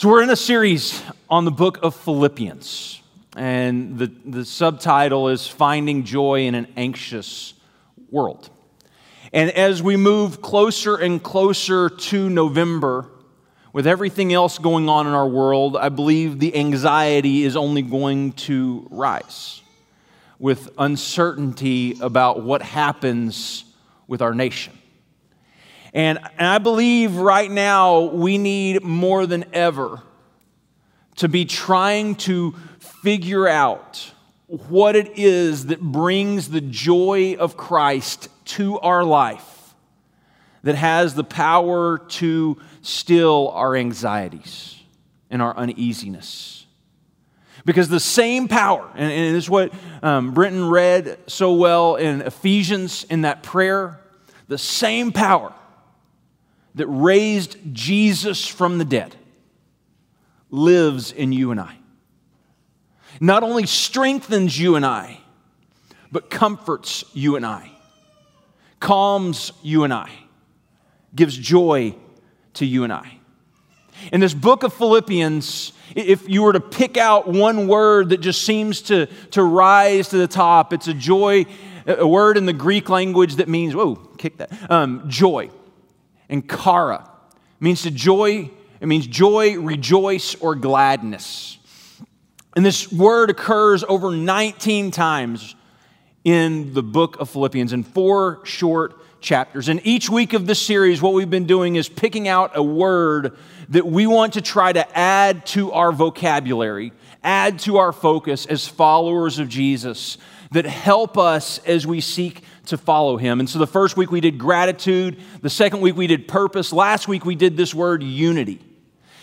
So, we're in a series on the book of Philippians, and the, the subtitle is Finding Joy in an Anxious World. And as we move closer and closer to November, with everything else going on in our world, I believe the anxiety is only going to rise with uncertainty about what happens with our nation. And, and I believe right now we need more than ever to be trying to figure out what it is that brings the joy of Christ to our life, that has the power to still our anxieties and our uneasiness. Because the same power, and, and this is what um, Brenton read so well in Ephesians in that prayer, the same power that raised Jesus from the dead lives in you and I. Not only strengthens you and I, but comforts you and I, calms you and I, gives joy to you and I. In this book of Philippians, if you were to pick out one word that just seems to, to rise to the top, it's a joy, a word in the Greek language that means, whoa, kick that, um, joy and kara means to joy it means joy rejoice or gladness. And this word occurs over 19 times in the book of philippians in four short chapters. And each week of this series what we've been doing is picking out a word that we want to try to add to our vocabulary add to our focus as followers of jesus that help us as we seek to follow him. And so the first week we did gratitude, the second week we did purpose, last week we did this word unity.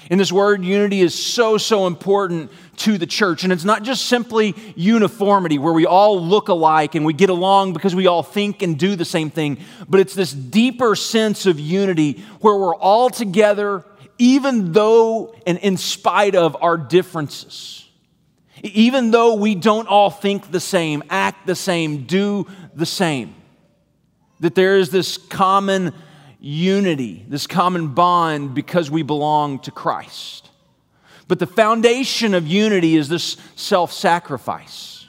And this word unity is so, so important to the church. And it's not just simply uniformity where we all look alike and we get along because we all think and do the same thing, but it's this deeper sense of unity where we're all together, even though and in spite of our differences. Even though we don't all think the same, act the same, do the same, that there is this common unity, this common bond because we belong to Christ. But the foundation of unity is this self sacrifice.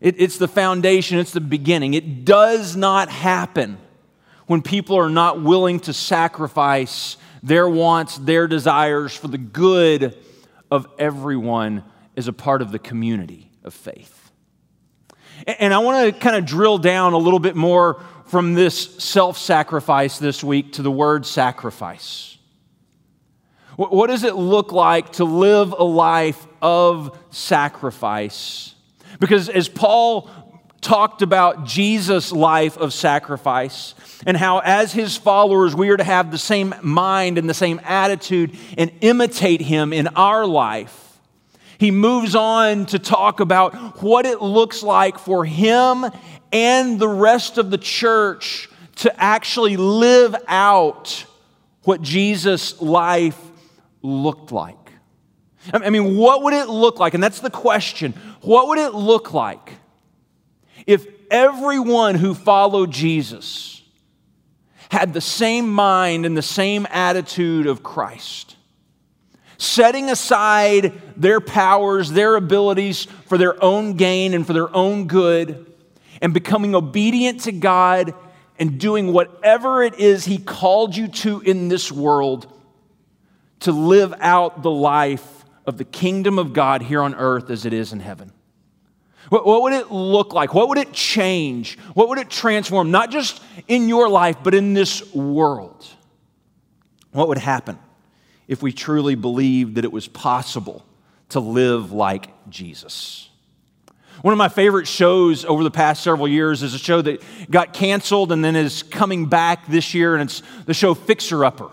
It, it's the foundation, it's the beginning. It does not happen when people are not willing to sacrifice their wants, their desires for the good of everyone as a part of the community of faith. And I want to kind of drill down a little bit more from this self sacrifice this week to the word sacrifice. What does it look like to live a life of sacrifice? Because as Paul talked about Jesus' life of sacrifice and how, as his followers, we are to have the same mind and the same attitude and imitate him in our life he moves on to talk about what it looks like for him and the rest of the church to actually live out what Jesus' life looked like. I mean, what would it look like? And that's the question. What would it look like if everyone who followed Jesus had the same mind and the same attitude of Christ? Setting aside their powers, their abilities for their own gain and for their own good, and becoming obedient to God and doing whatever it is He called you to in this world to live out the life of the kingdom of God here on earth as it is in heaven. What, would it look like? What would it change? What would it transform? Not just in your life, but in this world. What would happen? If we truly believed that it was possible to live like Jesus. One of my favorite shows over the past several years is a show that got canceled and then is coming back this year, and it's the show Fixer Upper.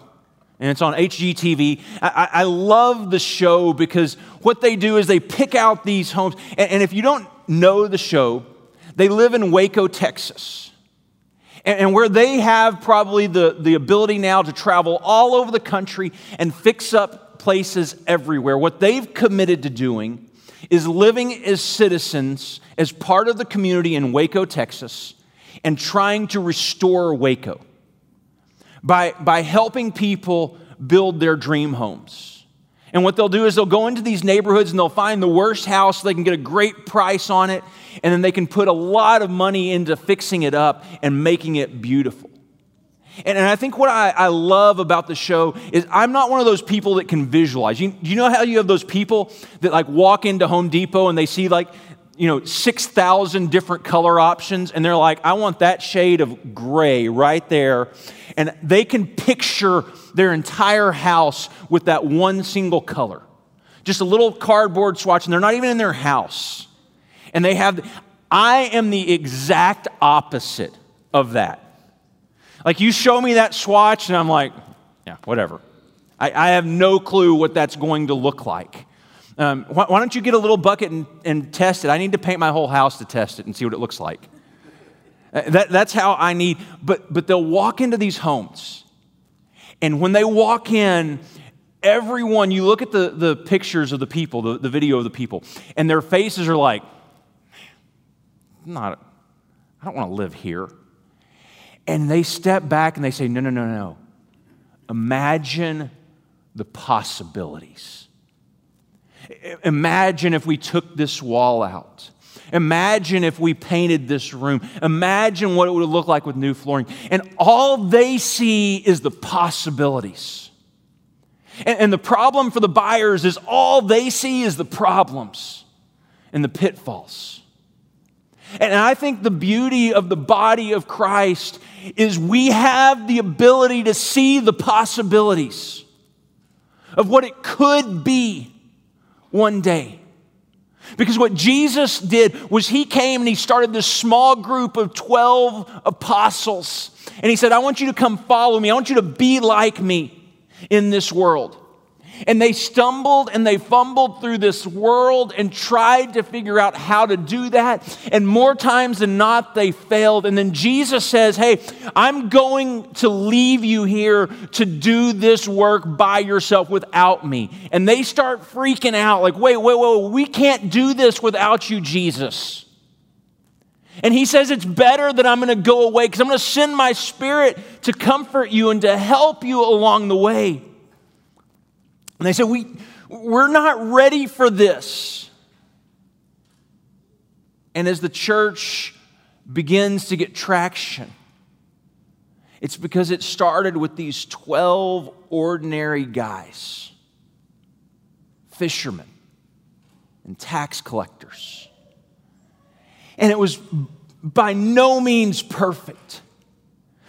And it's on HGTV. I, I love the show because what they do is they pick out these homes. And, and if you don't know the show, they live in Waco, Texas. And, where they have probably the, the ability now to travel all over the country and fix up places everywhere, what they've committed to doing is living as citizens, as part of the community in Waco, Texas, and trying to restore Waco by, by helping people build their dream homes And what they'll do is they'll go into these neighborhoods and they'll find the worst house. They can get a great price on it. And then they can put a lot of money into fixing it up and making it beautiful. And, and I think what I, I, love about the show is I'm not one of those people that can visualize. You, you know how you have those people that like walk into Home Depot and they see like, you know, 6,000 different color options and they're like, I want that shade of gray right there. And they can picture their entire house with that one single color. Just a little cardboard swatch, and they're not even in their house. And they have, I am the exact opposite of that. Like you show me that swatch, and I'm like, yeah, whatever. I, I have no clue what that's going to look like. Um, why, why, don't you get a little bucket and, and, test it? I need to paint my whole house to test it and see what it looks like. Uh, that, that's how I need, but, but they'll walk into these homes. And when they walk in, everyone, you look at the, the pictures of the people, the, the video of the people, and their faces are like, not, I don't want to live here. And they step back and they say, No, no, no, no. Imagine the possibilities. Imagine if we took this wall out. Imagine if we painted this room. Imagine what it would look like with new flooring. And all they see is the possibilities. And, and the problem for the buyers is all they see is the problems and the pitfalls. And I think the beauty of the body of Christ is we have the ability to see the possibilities of what it could be one day. Because what Jesus did was he came and he started this small group of 12 apostles. And he said, I want you to come follow me. I want you to be like me in this world. And they stumbled and they fumbled through this world and tried to figure out how to do that. And more times than not, they failed. And then Jesus says, Hey, I'm going to leave you here to do this work by yourself without me. And they start freaking out like, Wait, wait, wait, we can't do this without you, Jesus. And he says, It's better that I'm going to go away because I'm going to send my spirit to comfort you and to help you along the way. And they said, we, We're not ready for this. And as the church begins to get traction, it's because it started with these 12 ordinary guys, fishermen and tax collectors. And it was by no means perfect.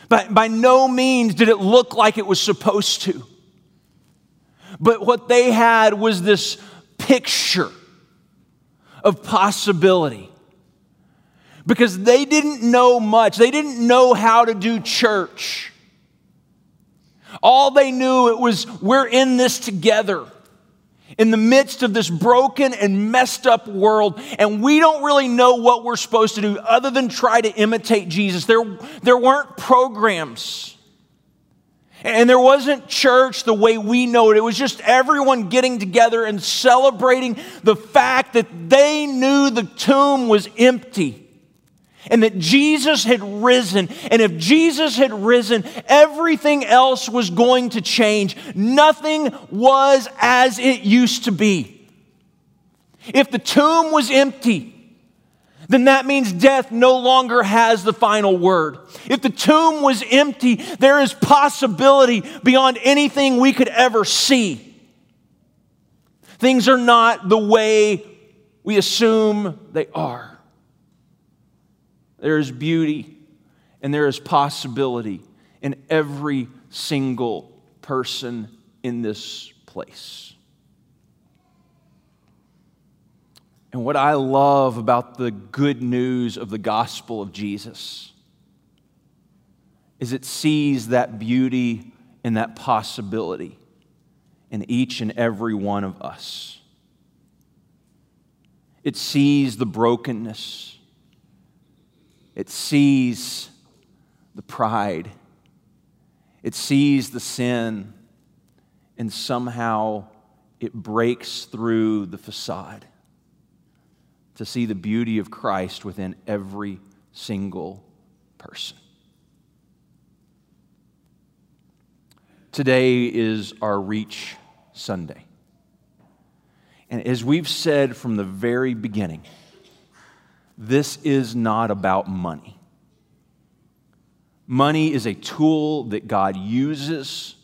By, by no means did it look like it was supposed to. But what they had was this picture of possibility. Because they didn't know much, they didn't know how to do church. All they knew it was we're in this together in the midst of this broken and messed up world, and we don't really know what we're supposed to do other than try to imitate Jesus. There, there weren't programs. And there wasn't church the way we know it. It was just everyone getting together and celebrating the fact that they knew the tomb was empty and that Jesus had risen. And if Jesus had risen, everything else was going to change. Nothing was as it used to be. If the tomb was empty, then that means death no longer has the final word. If the tomb was empty, there is possibility beyond anything we could ever see. Things are not the way we assume they are. There is beauty and there is possibility in every single person in this place. And what I love about the good news of the gospel of Jesus is it sees that beauty and that possibility in each and every one of us. It sees the brokenness, it sees the pride, it sees the sin, and somehow it breaks through the facade to see the beauty of Christ within every single person. Today is our Reach Sunday. And as we've said from the very beginning, this is not about money. Money is a tool that God uses.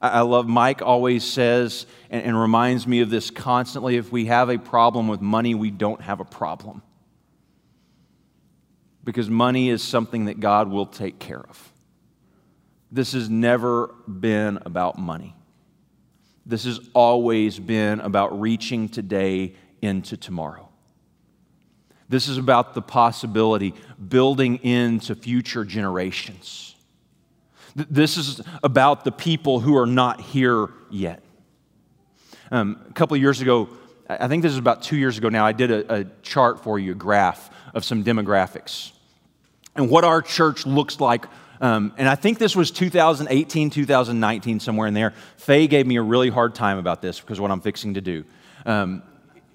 I love Mike always says and, and reminds me of this constantly if we have a problem with money, we don't have a problem. Because money is something that God will take care of. This has never been about money. This has always been about reaching today into tomorrow. This is about the possibility building into future generations. This is about the people who are not here yet. Um, a couple years ago, I think this is about two years ago now, I did a, a chart for you, a graph of some demographics and what our church looks like um, and I think this was 2018, 2019, somewhere in there. Faye gave me a really hard time about this because what I'm fixing to do. Um,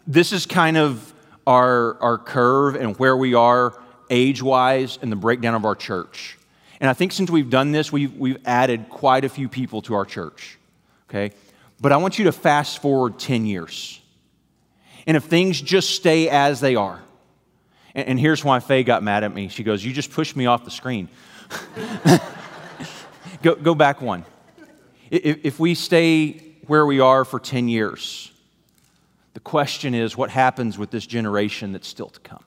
this is kind of our, our curve and where we are age wise in the breakdown of our church. And I think since we've done this, we've, we've added quite a few people to our church. Okay? But I want you to fast forward 10 years. And if things just stay as they are, and, and here's why Faye got mad at me. She goes, You just pushed me off the screen. go, go back one. If, if we stay where we are for 10 years, the question is what happens with this generation that's still to come?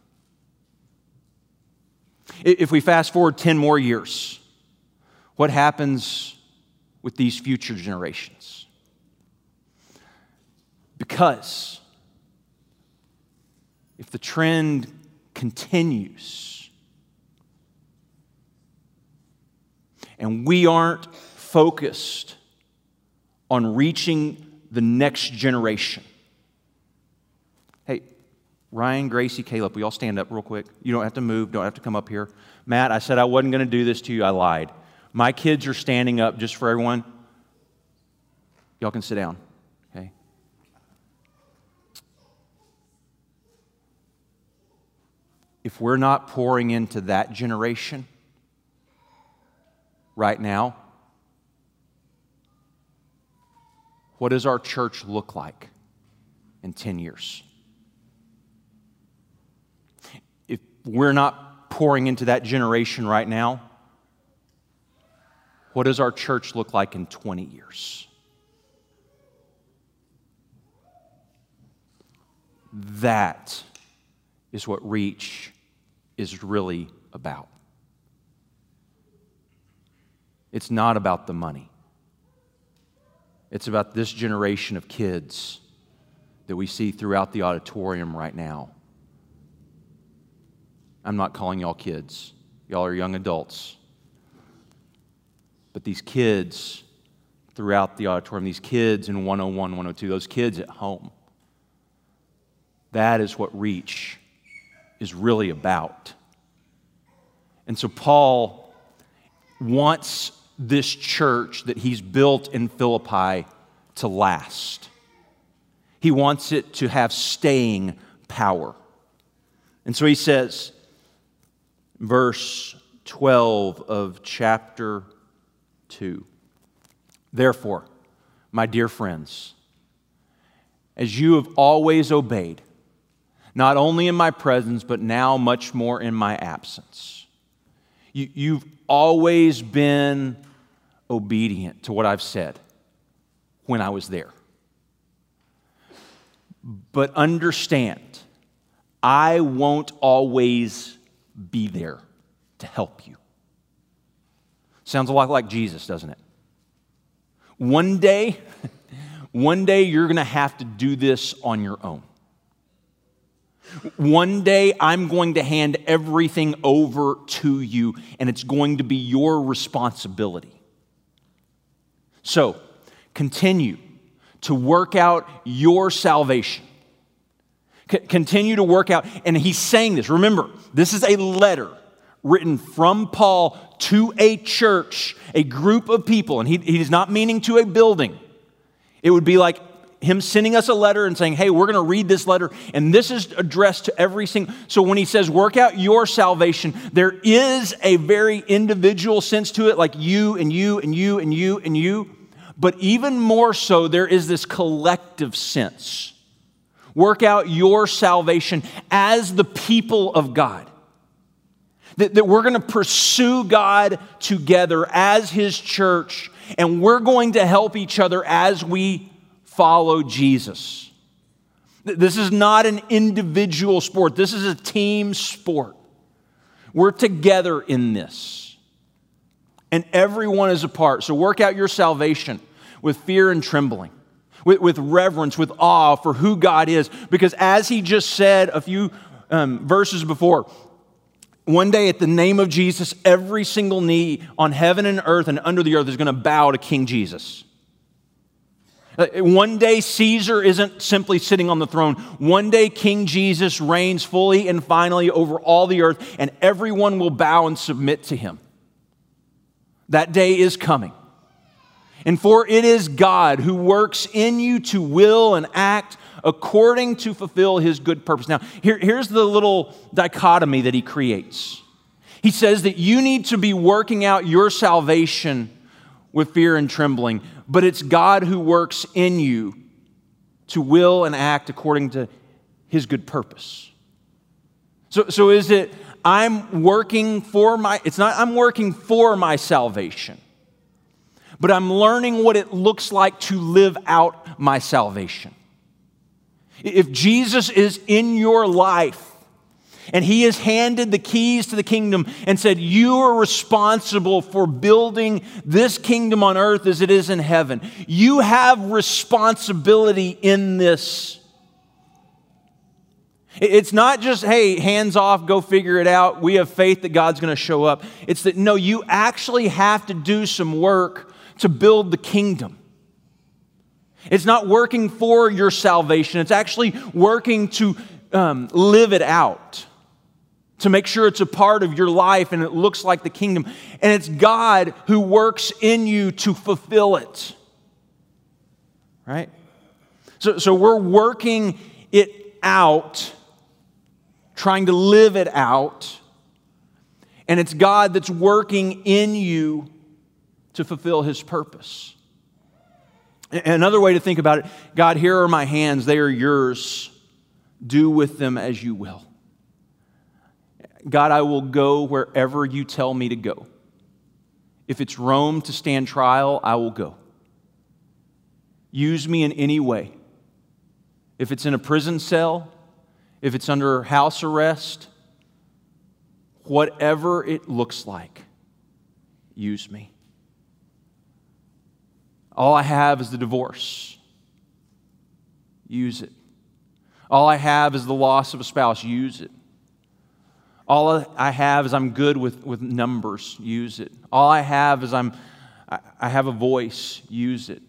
If we fast forward 10 more years, what happens with these future generations? Because if the trend continues, and we aren't focused on reaching the next generation. Ryan, Gracie, Caleb, we all stand up real quick. You don't have to move, don't have to come up here. Matt, I said I wasn't going to do this to you. I lied. My kids are standing up just for everyone. Y'all can sit down, okay? If we're not pouring into that generation, right now? What does our church look like in 10 years? If we're not pouring into that generation right now, what does our church look like in 20 years? That is what reach is really about. It's not about the money. It's about this generation of kids that we see throughout the auditorium right now. I'm not calling y'all kids, y'all are young adults. But these kids throughout the auditorium, these kids in 101, 102, those kids at home, that is what reach is really about. And so Paul wants this church that he's built in Philippi to last. He wants it to have staying power. And so he says, verse 12 of chapter 2 Therefore, my dear friends, as you have always obeyed, not only in my presence, but now much more in my absence, you, have always been obedient to what I've said when I was there. But understand, I won't always be there to help you. Sounds a lot like Jesus, doesn't it? One day, one day you're going to have to do this on your own. One day I'm going to hand everything over to you, and it's going to be your responsibility. So, continue to work out your salvation. C- continue to work out. And he's saying this. Remember, this is a letter written from Paul to a church, a group of people. And he, he's not meaning to a building. It would be like him sending us a letter and saying, hey, we're going to read this letter, and this is addressed to every single. So when he says, work out your salvation, there is a very individual sense to it, like you and you and you and you and you. But even more so, there is this collective sense Work out your salvation as the people of God. That, that we're going to pursue God together as His church, and we're going to help each other as we follow Jesus. This is not an individual sport, this is a team sport. We're together in this. And everyone is a part. So work out your salvation with fear and trembling, with, with reverence, with awe for who God is. Because as he just said a few um, verses before, one day at the name of Jesus, every single knee on heaven and earth and under the earth is going to bow to King Jesus. Uh, one day, Caesar isn't simply sitting on the throne. One day, King Jesus reigns fully and finally over all the earth, and everyone will bow and submit to him. That day is coming. And for it is God who works in you to will and act according to fulfill his good purpose. Now, here, here's the little dichotomy that he creates. He says that you need to be working out your salvation with fear and trembling, but it's God who works in you to will and act according to his good purpose. So, so is it I'm working for my, it's not I'm working for my salvation, but I'm learning what it looks like to live out my salvation. If Jesus is in your life, and he has handed the keys to the kingdom and said, You are responsible for building this kingdom on earth as it is in heaven. You have responsibility in this. It's not just, hey, hands off, go figure it out. We have faith that God's going to show up. It's that, no, you actually have to do some work to build the kingdom. It's not working for your salvation, it's actually working to um, live it out to make sure it's a part of your life and it looks like the kingdom. And it's God who works in you to fulfill it. Right? So, so we're working it out, trying to live it out. And it's God that's working in you to fulfill his purpose. Another way to think about it God, here are my hands, they are yours. Do with them as you will. God, I will go wherever you tell me to go. If it's Rome to stand trial, I will go. Use me in any way. If it's in a prison cell, if it's under house arrest, whatever it looks like, use me. All I have is the divorce. Use it. All I have is the loss of a spouse. Use it. All I have is I'm good with, with numbers. Use it. All I have is I'm, I have a voice. Use it.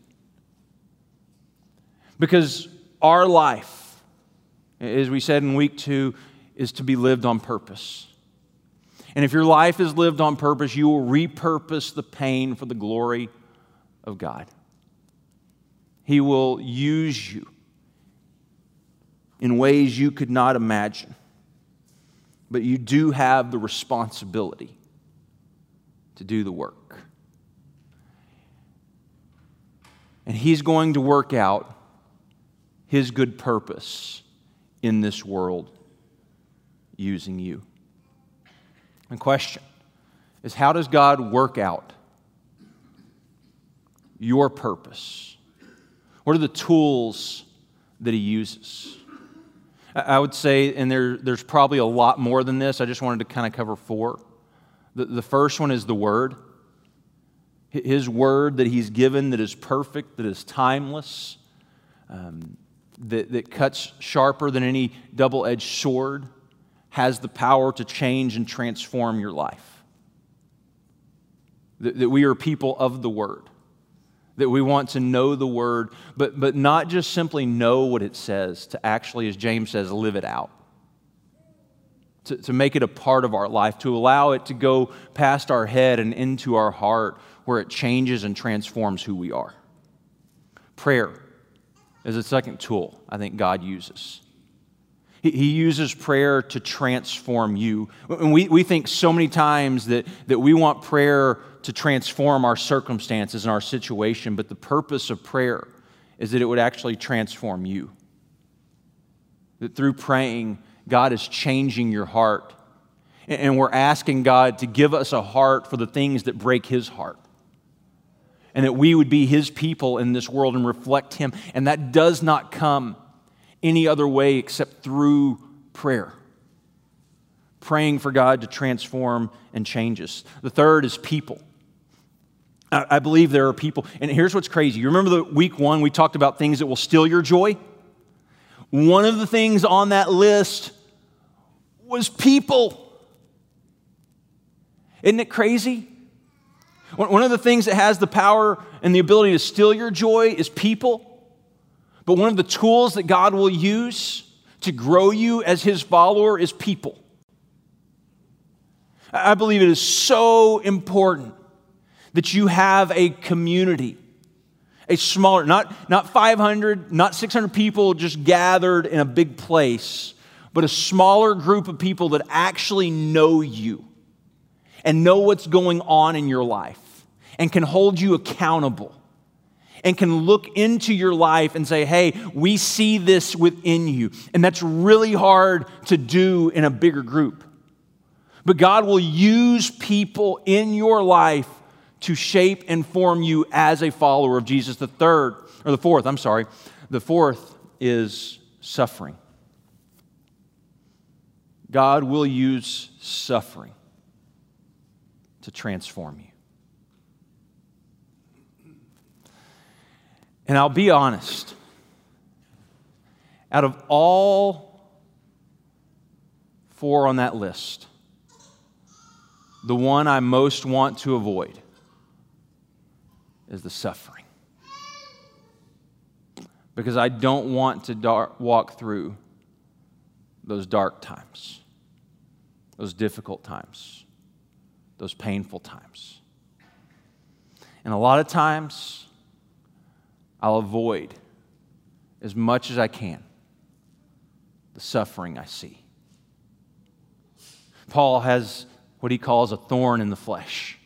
Because our life, as we said in week two, is to be lived on purpose. And if your life is lived on purpose, you will repurpose the pain for the glory of God. He will use you in ways you could not imagine but you do have the responsibility to do the work. And He's going to work out His good purpose in this world using you. The question is how does God work out your purpose? What are the tools that He uses? I would say, and there, there's probably a lot more than this. I just wanted to kind of cover four. The, the first one is the Word. His Word that He's given that is perfect, that is timeless, um, that, that cuts sharper than any double edged sword, has the power to change and transform your life. That, that we are people of the Word that we want to know the word, but, but not just simply know what it says, to actually, as James says, live it out. To, to make it a part of our life, to allow it to go past our head and into our heart where it changes and transforms who we are. Prayer is a second tool I think God uses. He uses prayer to transform you. And we, we think so many times that, that we want prayer to transform our circumstances and our situation, but the purpose of prayer is that it would actually transform you. that through praying, God is changing your heart. And we're asking God to give us a heart for the things that break His heart. And that we would be His people in this world and reflect Him. And that does not come any other way except through prayer. Praying for God to transform and change us. The third is people. I believe there are people, and here's what's crazy. You remember the week one, we talked about things that will steal your joy? One of the things on that list was people. Isn't it crazy? One of the things that has the power and the ability to steal your joy is people. But one of the tools that God will use to grow you as His follower is people. I believe it is so important that you have a community, a smaller, not, not 500, not 600 people just gathered in a big place, but a smaller group of people that actually know you and know what's going on in your life and can hold you accountable and can look into your life and say, hey, we see this within you. And that's really hard to do in a bigger group. But God will use people in your life to shape and form you as a follower of Jesus. The third, or the fourth, I'm sorry, the fourth is suffering. God will use suffering to transform you. And I'll be honest, out of all four on that list, the one I most want to avoid is the suffering. Because I don't want to dark, walk through those dark times, those difficult times, those painful times. And a lot of times, I'll avoid as much as I can the suffering I see. Paul has what he calls a thorn in the flesh.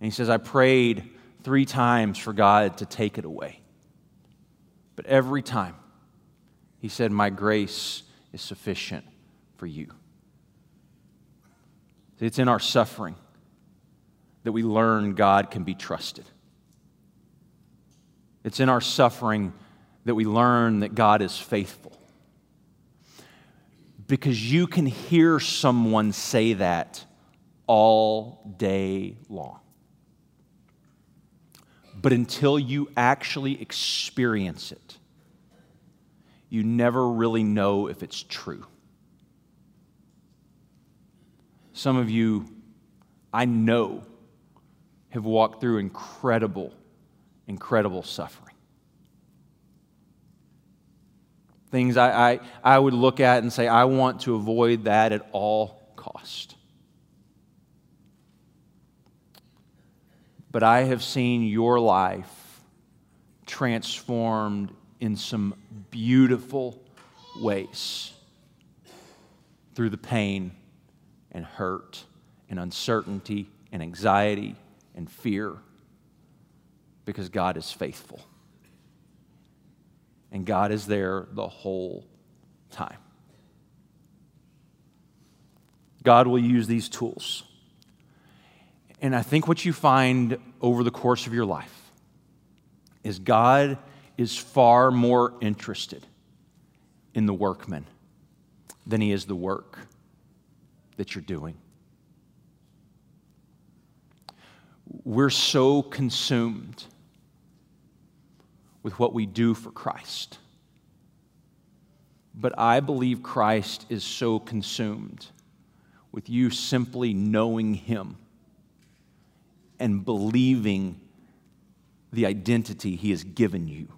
And he says, I prayed three times for God to take it away. But every time, he said, My grace is sufficient for you. It's in our suffering that we learn God can be trusted. It's in our suffering that we learn that God is faithful. Because you can hear someone say that all day long. But until you actually experience it, you never really know if it's true. Some of you, I know, have walked through incredible incredible suffering. Things I, I, I would look at and say, I want to avoid that at all cost. But I have seen your life transformed in some beautiful ways through the pain and hurt and uncertainty and anxiety and fear because God is faithful. And God is there the whole time. God will use these tools. And I think what you find over the course of your life is God is far more interested in the workman than he is the work that you're doing. We're so consumed with what we do for Christ. But I believe Christ is so consumed with you simply knowing Him and believing the identity He has given you.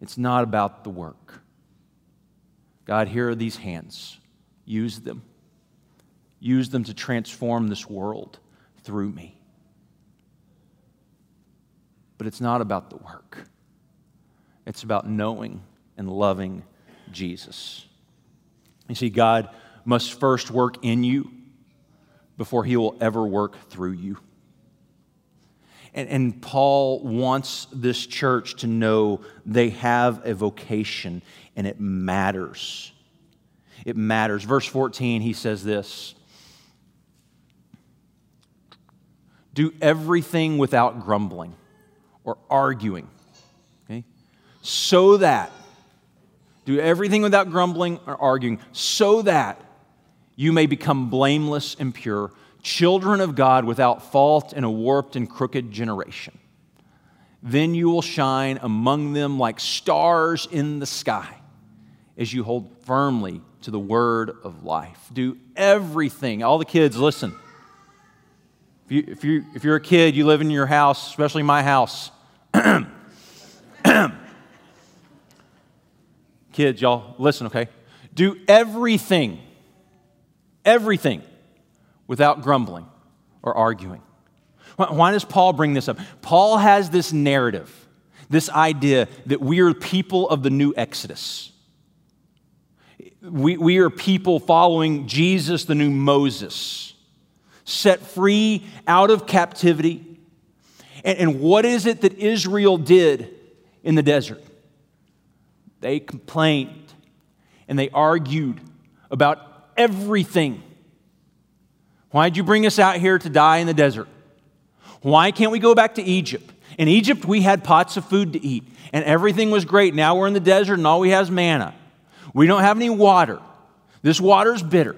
It's not about the work. God, here are these hands. Use them. Use them to transform this world through me. But it's not about the work, it's about knowing and loving Jesus. You see, God must first work in you before he will ever work through you. And, and Paul wants this church to know they have a vocation and it matters. It matters. Verse 14, he says this Do everything without grumbling or arguing, okay? So that, do everything without grumbling or arguing, so that you may become blameless and pure, children of God without fault in a warped and crooked generation. Then you will shine among them like stars in the sky as you hold firmly to the word of life. Do everything. All the kids, listen. If, you, if, you, if you're a kid, you live in your house, especially my house. kids, y'all, listen, okay? Do everything everything without grumbling or arguing. Why does Paul bring this up? Paul has this narrative, this idea that we are people of the new Exodus. We, we are people following Jesus, the new Moses, set free out of captivity. And, and what is it that Israel did in the desert? They complained and they argued about everything. Why'd you bring us out here to die in the desert? Why can't we go back to Egypt? In Egypt, we had pots of food to eat, and everything was great. Now we're in the desert, and all we have is manna. We don't have any water. This water's bitter.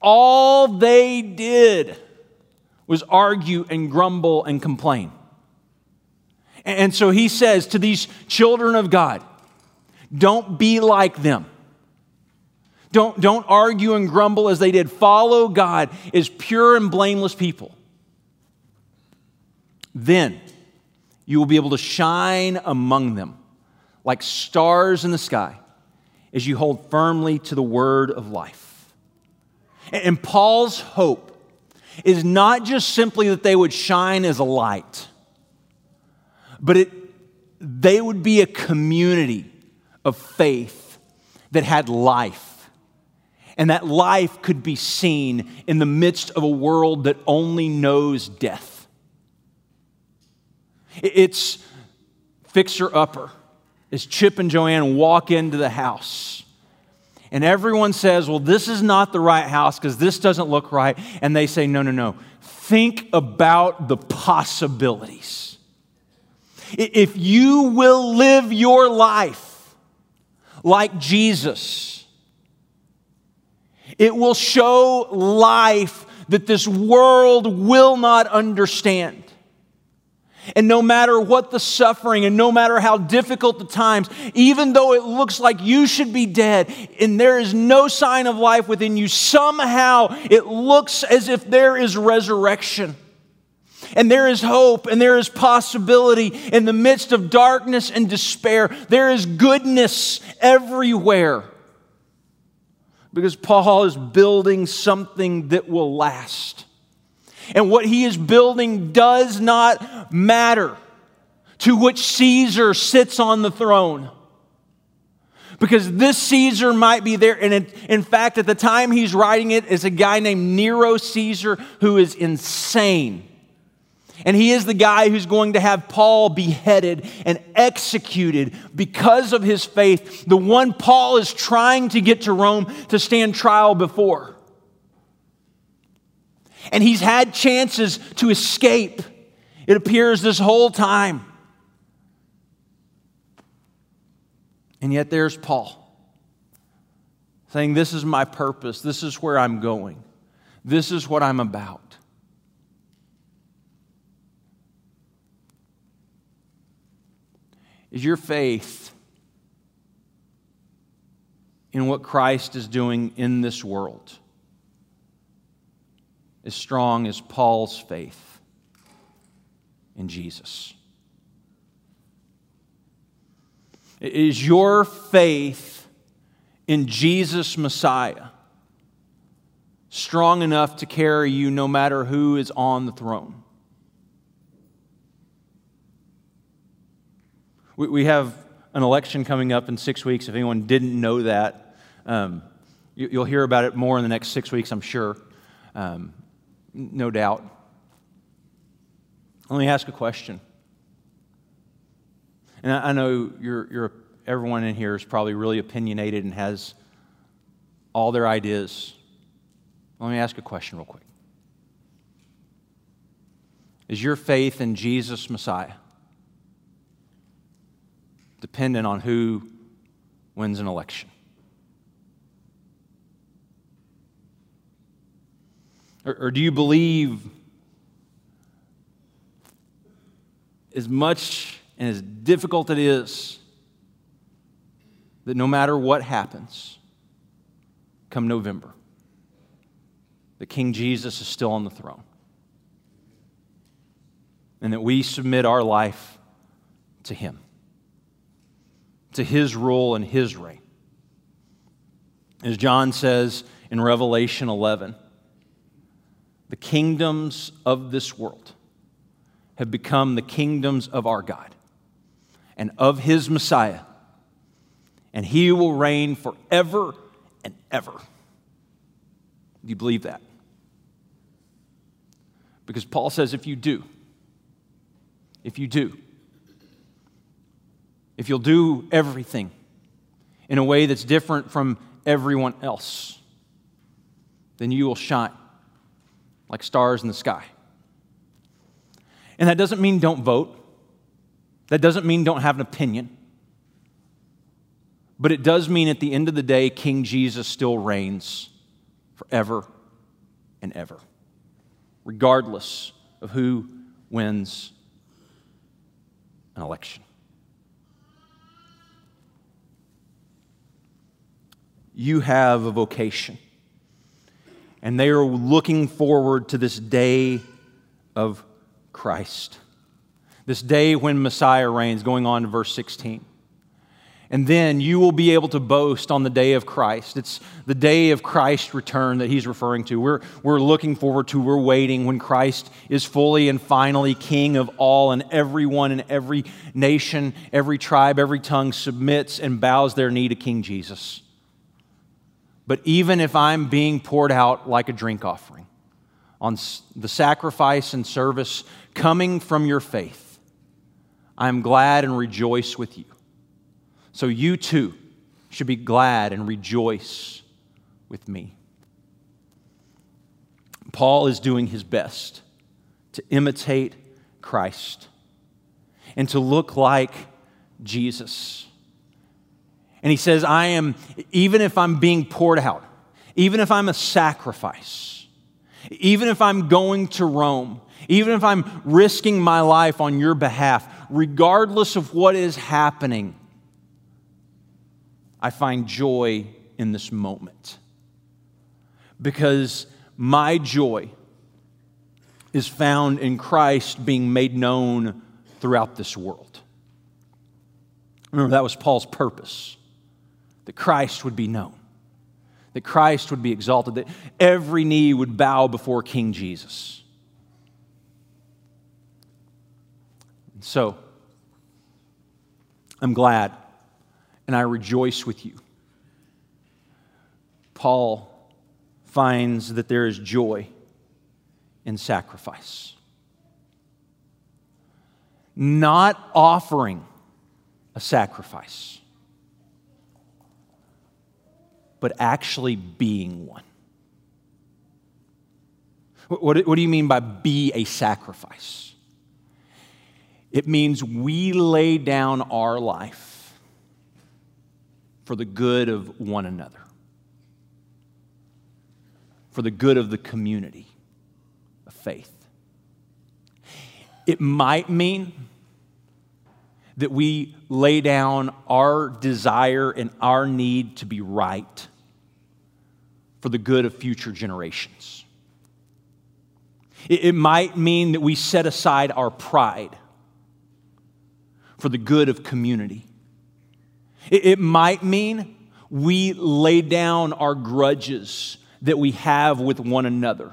All they did was argue and grumble and complain. And so he says to these children of God, don't be like them. Don't, don't argue and grumble as they did. Follow God as pure and blameless people. Then you will be able to shine among them like stars in the sky as you hold firmly to the word of life. And Paul's hope is not just simply that they would shine as a light, but it, they would be a community of faith that had life and that life could be seen in the midst of a world that only knows death. It's fixer upper as Chip and Joanna walk into the house. And everyone says, Well, this is not the right house because this doesn't look right. And they say, No, no, no. Think about the possibilities. If you will live your life like Jesus, it will show life that this world will not understand. And no matter what the suffering and no matter how difficult the times, even though it looks like you should be dead and there is no sign of life within you, somehow it looks as if there is resurrection. And there is hope and there is possibility in the midst of darkness and despair. There is goodness everywhere because Paul is building something that will last. And what he is building does not matter to which Caesar sits on the throne. Because this Caesar might be there. And in fact, at the time he's writing it, is a guy named Nero Caesar who is insane. And he is the guy who's going to have Paul beheaded and executed because of his faith, the one Paul is trying to get to Rome to stand trial before. And he's had chances to escape, it appears, this whole time. And yet there's Paul saying, This is my purpose, this is where I'm going, this is what I'm about. Is your faith in what Christ is doing in this world as strong as Paul's faith in Jesus? Is your faith in Jesus Messiah strong enough to carry you no matter who is on the throne? We, we have an election coming up in six weeks. If anyone didn't know that, um, you, will hear about it more in the next six weeks, I'm sure. Um, no doubt. Let me ask a question. And I know you're, you're, everyone in here is probably really opinionated and has all their ideas. Let me ask a question real quick. Is your faith in Jesus Messiah dependent on who wins an election? Or, or do you believe as much and as difficult it is that no matter what happens, come November, that King Jesus is still on the throne? And that we submit our life to Him, to His rule and His reign. As John says in Revelation 11, the kingdoms of this world have become the kingdoms of our God and of his Messiah, and he will reign forever and ever. Do you believe that? Because Paul says if you do, if you do, if you'll do everything in a way that's different from everyone else, then you will shine like stars in the sky. And that doesn't mean don't vote. That doesn't mean don't have an opinion. But it does mean at the end of the day, King Jesus still reigns forever and ever, regardless of who wins an election. You have a vocation and they are looking forward to this day of Christ. This day when Messiah reigns, going on to verse 16. And then you will be able to boast on the day of Christ. It's the day of Christ's return that he's referring to. We're, we're looking forward to, we're waiting when Christ is fully and finally King of all, and everyone in every nation, every tribe, every tongue submits and bows their knee to King Jesus. But even if I'm being poured out like a drink offering on the sacrifice and service coming from your faith, I'm glad and rejoice with you. So you too should be glad and rejoice with me. Paul is doing his best to imitate Christ and to look like Jesus. And he says, I am, even if I'm being poured out, even if I'm a sacrifice, even if I'm going to Rome, even if I'm risking my life on your behalf, regardless of what is happening, I find joy in this moment. Because my joy is found in Christ being made known throughout this world. Remember, that was Paul's purpose that Christ would be known, that Christ would be exalted, that every knee would bow before King Jesus. And so, I'm glad and I rejoice with you. Paul finds that there is joy in sacrifice. Not offering a sacrifice but actually being one. What, what do you mean by be a sacrifice? It means we lay down our life for the good of one another, for the good of the community of faith. It might mean that we lay down our desire and our need to be right for the good of future generations. It, might mean that we set aside our pride for the good of community. it might mean we lay down our grudges that we have with one another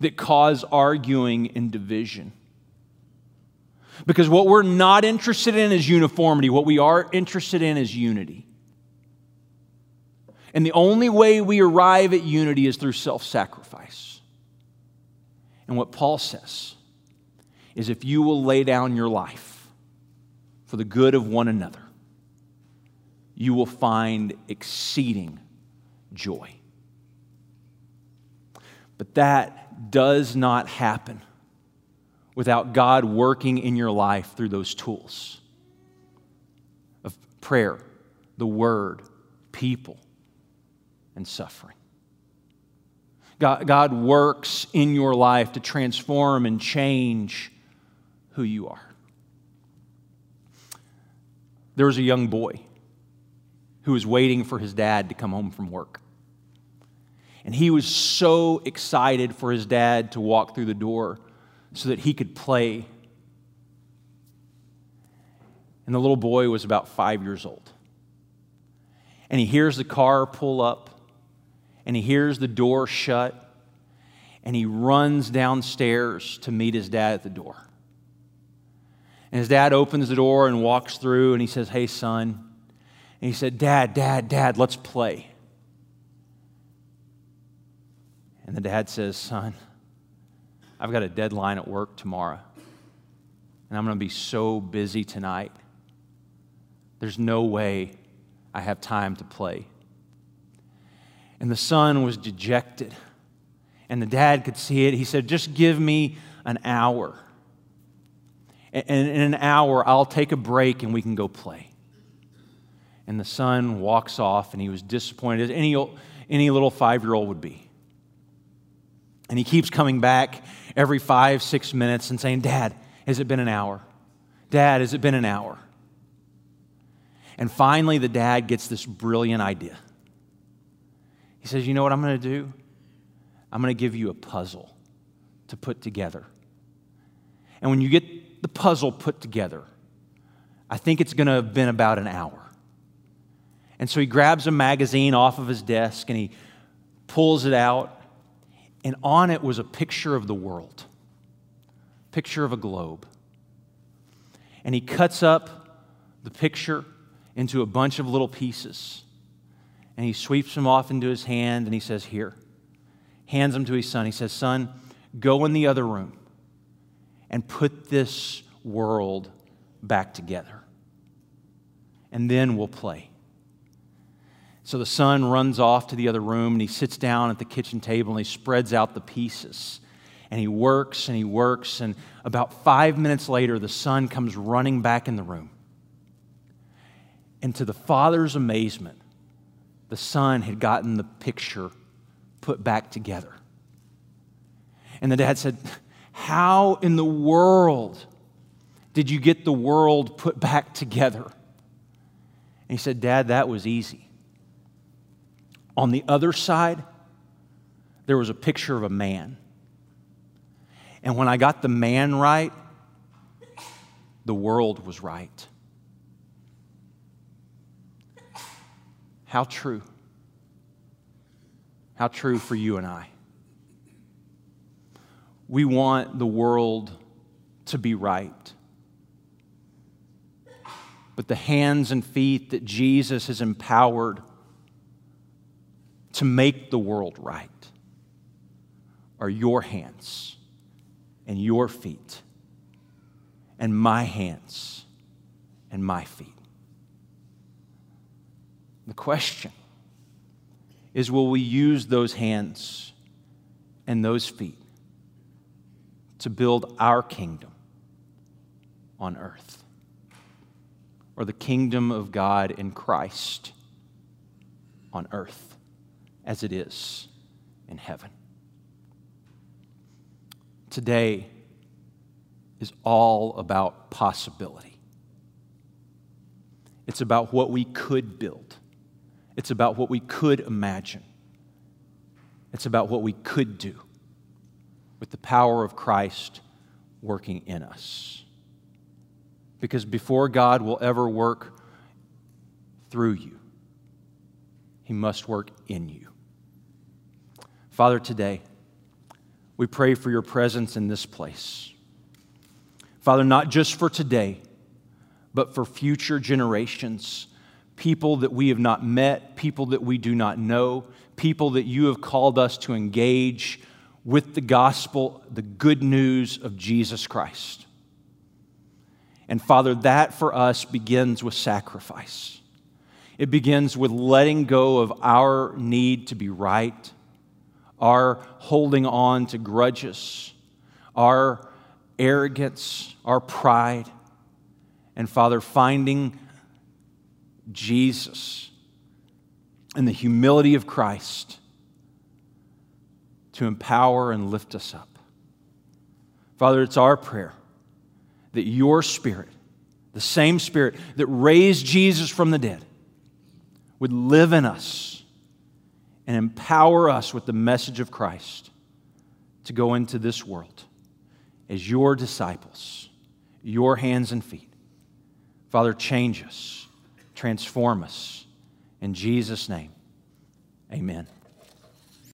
that cause arguing and division. Because what we're not interested in is uniformity. What we are interested in is unity. And the only way we arrive at unity is through self sacrifice. And what Paul says is if you will lay down your life for the good of one another, you will find exceeding joy. But that does not happen without God working in your life through those tools of prayer, the word, people, and suffering. God, God works in your life to transform and change who you are. There was a young boy who was waiting for his dad to come home from work. And he was so excited for his dad to walk through the door so that he could play. And the little boy was about five years old. And he hears the car pull up, and he hears the door shut, and he runs downstairs to meet his dad at the door. And his dad opens the door and walks through, and he says, Hey, son. And he said, Dad, Dad, Dad, let's play. And the dad says, Son, I've got a deadline at work tomorrow, and I'm going to be so busy tonight. There's no way I have time to play. And the son was dejected, and the dad could see it. He said, Just give me an hour. And in an hour, I'll take a break and we can go play. And the son walks off, and he was disappointed, as any, any little five year old would be. And he keeps coming back every five, six minutes and saying, Dad, has it been an hour? Dad, has it been an hour? And finally, the dad gets this brilliant idea. He says, You know what I'm going to do? I'm going to give you a puzzle to put together. And when you get the puzzle put together, I think it's going to have been about an hour. And so he grabs a magazine off of his desk and he pulls it out and on it was a picture of the world, picture of a globe. And he cuts up the picture into a bunch of little pieces. And he sweeps them off into his hand and he says, Here. Hands them to his son. He says, Son, go in the other room and put this world back together. And then we'll play. So the son runs off to the other room and he sits down at the kitchen table and he spreads out the pieces. And he works and he works. And about five minutes later, the son comes running back in the room. And to the father's amazement, the son had gotten the picture put back together. And the dad said, How in the world did you get the world put back together? And he said, Dad, that was easy. On the other side, there was a picture of a man. And when I got the man right, the world was right. How true. How true for you and I. We want the world to be right. But the hands and feet that Jesus has empowered to make the world right are your hands and your feet and my hands and my feet. The question is will we use those hands and those feet to build our kingdom on earth or the kingdom of God in Christ on earth? As it is in heaven. Today is all about possibility. It's about what we could build. It's about what we could imagine. It's about what we could do with the power of Christ working in us. Because before God will ever work through you, He must work in you. Father, today, we pray for your presence in this place. Father, not just for today, but for future generations, people that we have not met, people that we do not know, people that you have called us to engage with the gospel, the good news of Jesus Christ. And Father, that for us begins with sacrifice. It begins with letting go of our need to be right, our holding on to grudges, our arrogance, our pride, and Father, finding Jesus and the humility of Christ to empower and lift us up. Father, it's our prayer that your Spirit, the same Spirit that raised Jesus from the dead, would live in us and empower us with the message of Christ to go into this world as your disciples, your hands and feet. Father, change us, transform us. In Jesus' name, amen.